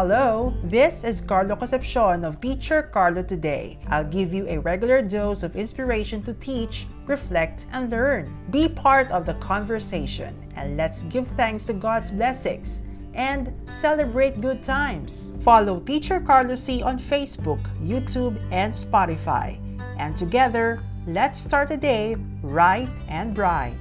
Hello, this is Carlo Concepcion of Teacher Carlo Today. I'll give you a regular dose of inspiration to teach, reflect, and learn. Be part of the conversation and let's give thanks to God's blessings and celebrate good times. Follow Teacher Carlo C on Facebook, YouTube, and Spotify. And together, let's start the day right and bright.